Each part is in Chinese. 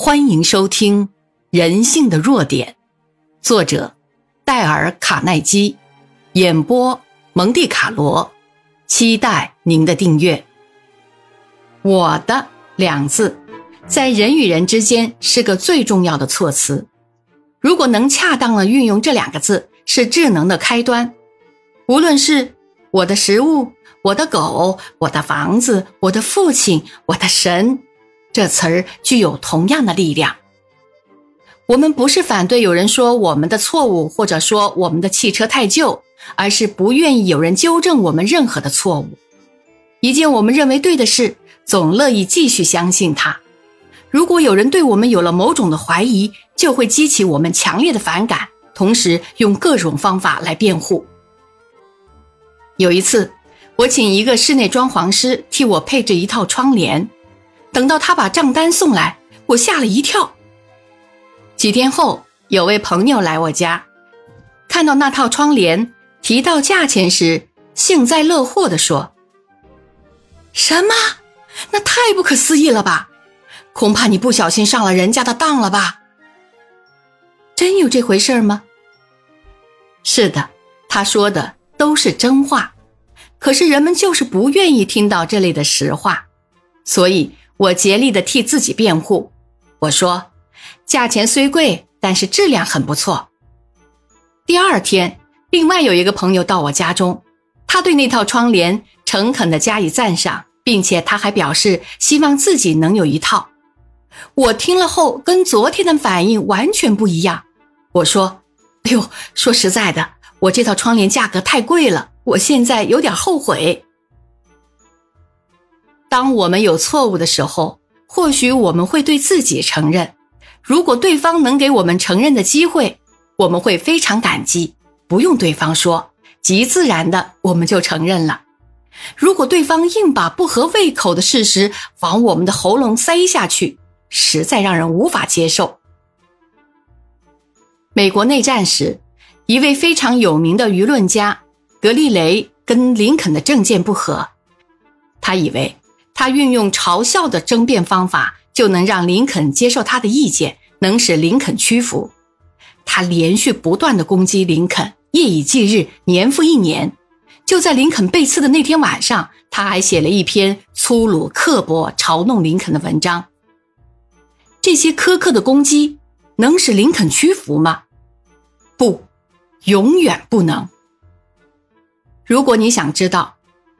欢迎收听《人性的弱点》，作者戴尔·卡耐基，演播蒙蒂卡罗。期待您的订阅。我的两字，在人与人之间是个最重要的措辞。如果能恰当的运用这两个字，是智能的开端。无论是我的食物、我的狗、我的房子、我的父亲、我的神。这词儿具有同样的力量。我们不是反对有人说我们的错误，或者说我们的汽车太旧，而是不愿意有人纠正我们任何的错误。一件我们认为对的事，总乐意继续相信它。如果有人对我们有了某种的怀疑，就会激起我们强烈的反感，同时用各种方法来辩护。有一次，我请一个室内装潢师替我配置一套窗帘。等到他把账单送来，我吓了一跳。几天后，有位朋友来我家，看到那套窗帘，提到价钱时，幸灾乐祸地说：“什么？那太不可思议了吧？恐怕你不小心上了人家的当了吧？真有这回事吗？”是的，他说的都是真话，可是人们就是不愿意听到这类的实话，所以。我竭力的替自己辩护，我说：“价钱虽贵，但是质量很不错。”第二天，另外有一个朋友到我家中，他对那套窗帘诚恳的加以赞赏，并且他还表示希望自己能有一套。我听了后，跟昨天的反应完全不一样。我说：“哎呦，说实在的，我这套窗帘价格太贵了，我现在有点后悔。”当我们有错误的时候，或许我们会对自己承认。如果对方能给我们承认的机会，我们会非常感激，不用对方说，极自然的我们就承认了。如果对方硬把不合胃口的事实往我们的喉咙塞下去，实在让人无法接受。美国内战时，一位非常有名的舆论家格利雷跟林肯的政见不合，他以为。他运用嘲笑的争辩方法，就能让林肯接受他的意见，能使林肯屈服。他连续不断的攻击林肯，夜以继日，年复一年。就在林肯被刺的那天晚上，他还写了一篇粗鲁刻薄、嘲弄林肯的文章。这些苛刻的攻击能使林肯屈服吗？不，永远不能。如果你想知道。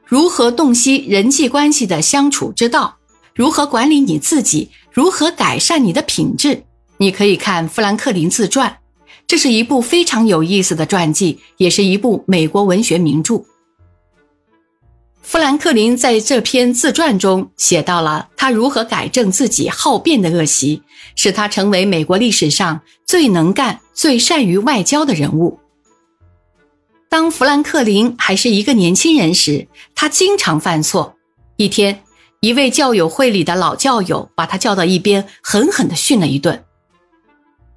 如何洞悉人际关系的相处之道？如何管理你自己？如何改善你的品质？你可以看富兰克林自传，这是一部非常有意思的传记，也是一部美国文学名著。富兰克林在这篇自传中写到了他如何改正自己好辩的恶习，使他成为美国历史上最能干、最善于外交的人物。当富兰克林还是一个年轻人时，他经常犯错。一天，一位教友会里的老教友把他叫到一边，狠狠地训了一顿。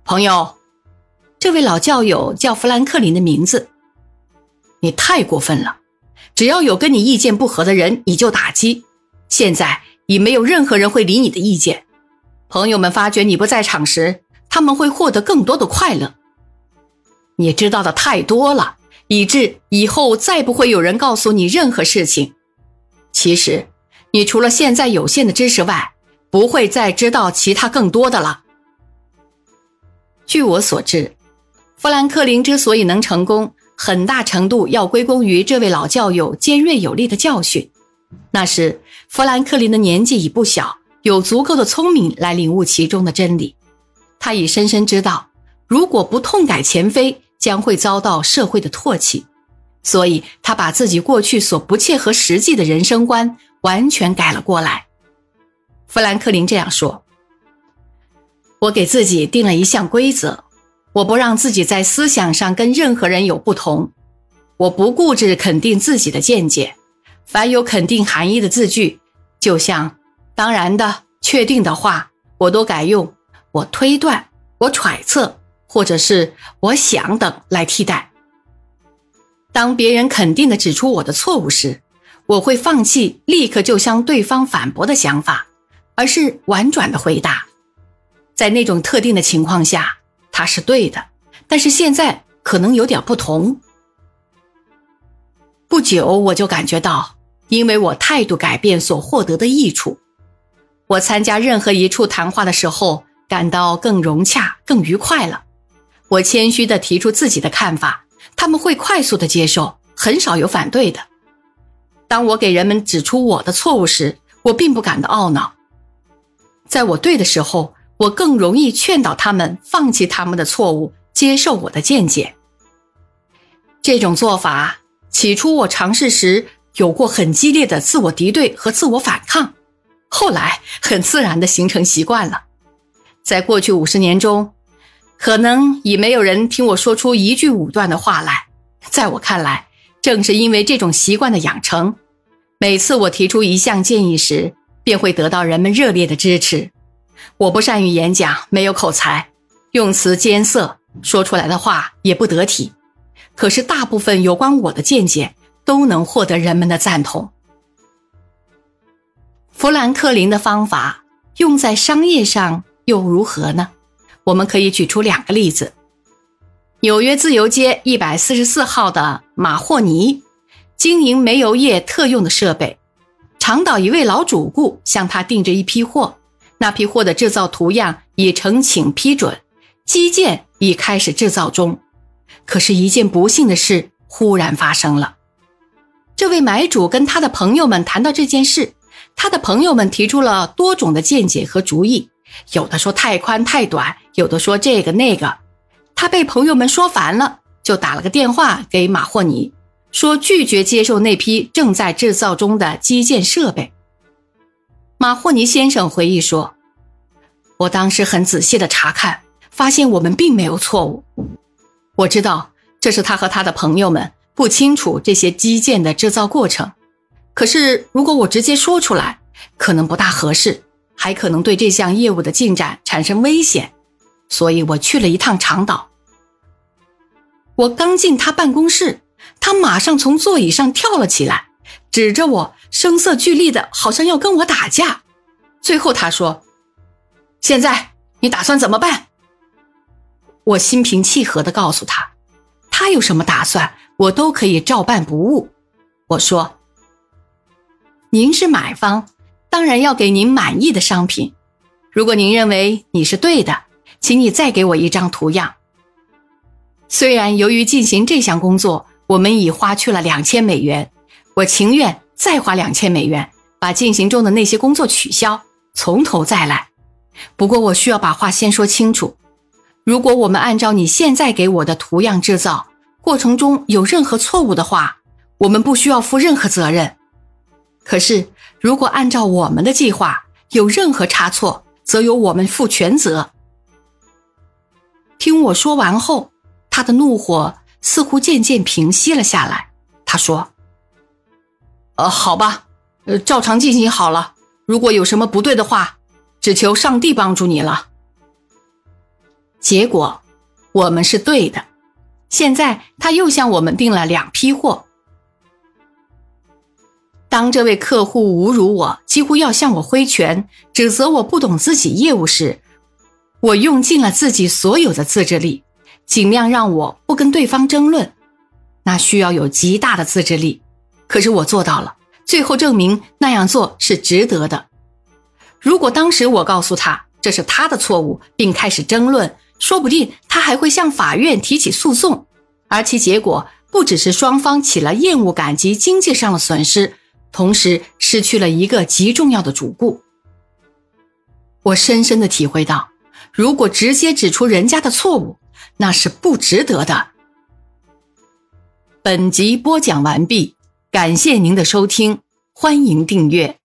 朋友，这位老教友叫富兰克林的名字。你太过分了！只要有跟你意见不合的人，你就打击。现在已没有任何人会理你的意见。朋友们发觉你不在场时，他们会获得更多的快乐。你知道的太多了。以致以后再不会有人告诉你任何事情。其实，你除了现在有限的知识外，不会再知道其他更多的了。据我所知，富兰克林之所以能成功，很大程度要归功于这位老教友尖锐有力的教训。那时，富兰克林的年纪已不小，有足够的聪明来领悟其中的真理。他已深深知道，如果不痛改前非。将会遭到社会的唾弃，所以他把自己过去所不切合实际的人生观完全改了过来。富兰克林这样说：“我给自己定了一项规则，我不让自己在思想上跟任何人有不同，我不固执肯定自己的见解，凡有肯定含义的字句，就像当然的、确定的话，我都改用我推断、我揣测。”或者是我想等来替代。当别人肯定的指出我的错误时，我会放弃立刻就向对方反驳的想法，而是婉转的回答：“在那种特定的情况下，他是对的，但是现在可能有点不同。不久，我就感觉到，因为我态度改变所获得的益处。我参加任何一处谈话的时候，感到更融洽、更愉快了。我谦虚地提出自己的看法，他们会快速地接受，很少有反对的。当我给人们指出我的错误时，我并不感到懊恼。在我对的时候，我更容易劝导他们放弃他们的错误，接受我的见解。这种做法。起初我尝试时有过很激烈的自我敌对和自我反抗，后来很自然地形成习惯了。在过去五十年中，可能已没有人听我说出一句武断的话来。在我看来，正是因为这种习惯的养成，每次我提出一项建议时，便会得到人们热烈的支持。我不善于演讲，没有口才，用词艰涩，说出来的话也不得体。可是，大部分有关我的见解都能获得人们的赞同。富兰克林的方法用在商业上又如何呢？我们可以举出两个例子：纽约自由街一百四十四号的马霍尼经营煤油业特用的设备，长岛一位老主顾向他订着一批货，那批货的制造图样已呈请批准，机件已开始制造中。可是，一件不幸的事忽然发生了。这位买主跟他的朋友们谈到这件事，他的朋友们提出了多种的见解和主意，有的说太宽太短，有的说这个那个。他被朋友们说烦了，就打了个电话给马霍尼，说拒绝接受那批正在制造中的基建设备。马霍尼先生回忆说：“我当时很仔细的查看，发现我们并没有错误。”我知道这是他和他的朋友们不清楚这些基建的制造过程，可是如果我直接说出来，可能不大合适，还可能对这项业务的进展产生危险，所以我去了一趟长岛。我刚进他办公室，他马上从座椅上跳了起来，指着我，声色俱厉的，好像要跟我打架。最后他说：“现在你打算怎么办？”我心平气和的告诉他，他有什么打算，我都可以照办不误。我说：“您是买方，当然要给您满意的商品。如果您认为你是对的，请你再给我一张图样。虽然由于进行这项工作，我们已花去了两千美元，我情愿再花两千美元，把进行中的那些工作取消，从头再来。不过，我需要把话先说清楚。”如果我们按照你现在给我的图样制造，过程中有任何错误的话，我们不需要负任何责任。可是，如果按照我们的计划有任何差错，则由我们负全责。听我说完后，他的怒火似乎渐渐平息了下来。他说：“呃，好吧，呃，照常进行好了。如果有什么不对的话，只求上帝帮助你了。”结果，我们是对的。现在他又向我们订了两批货。当这位客户侮辱我，几乎要向我挥拳，指责我不懂自己业务时，我用尽了自己所有的自制力，尽量让我不跟对方争论。那需要有极大的自制力，可是我做到了。最后证明那样做是值得的。如果当时我告诉他这是他的错误，并开始争论。说不定他还会向法院提起诉讼，而其结果不只是双方起了厌恶感及经济上的损失，同时失去了一个极重要的主顾。我深深的体会到，如果直接指出人家的错误，那是不值得的。本集播讲完毕，感谢您的收听，欢迎订阅。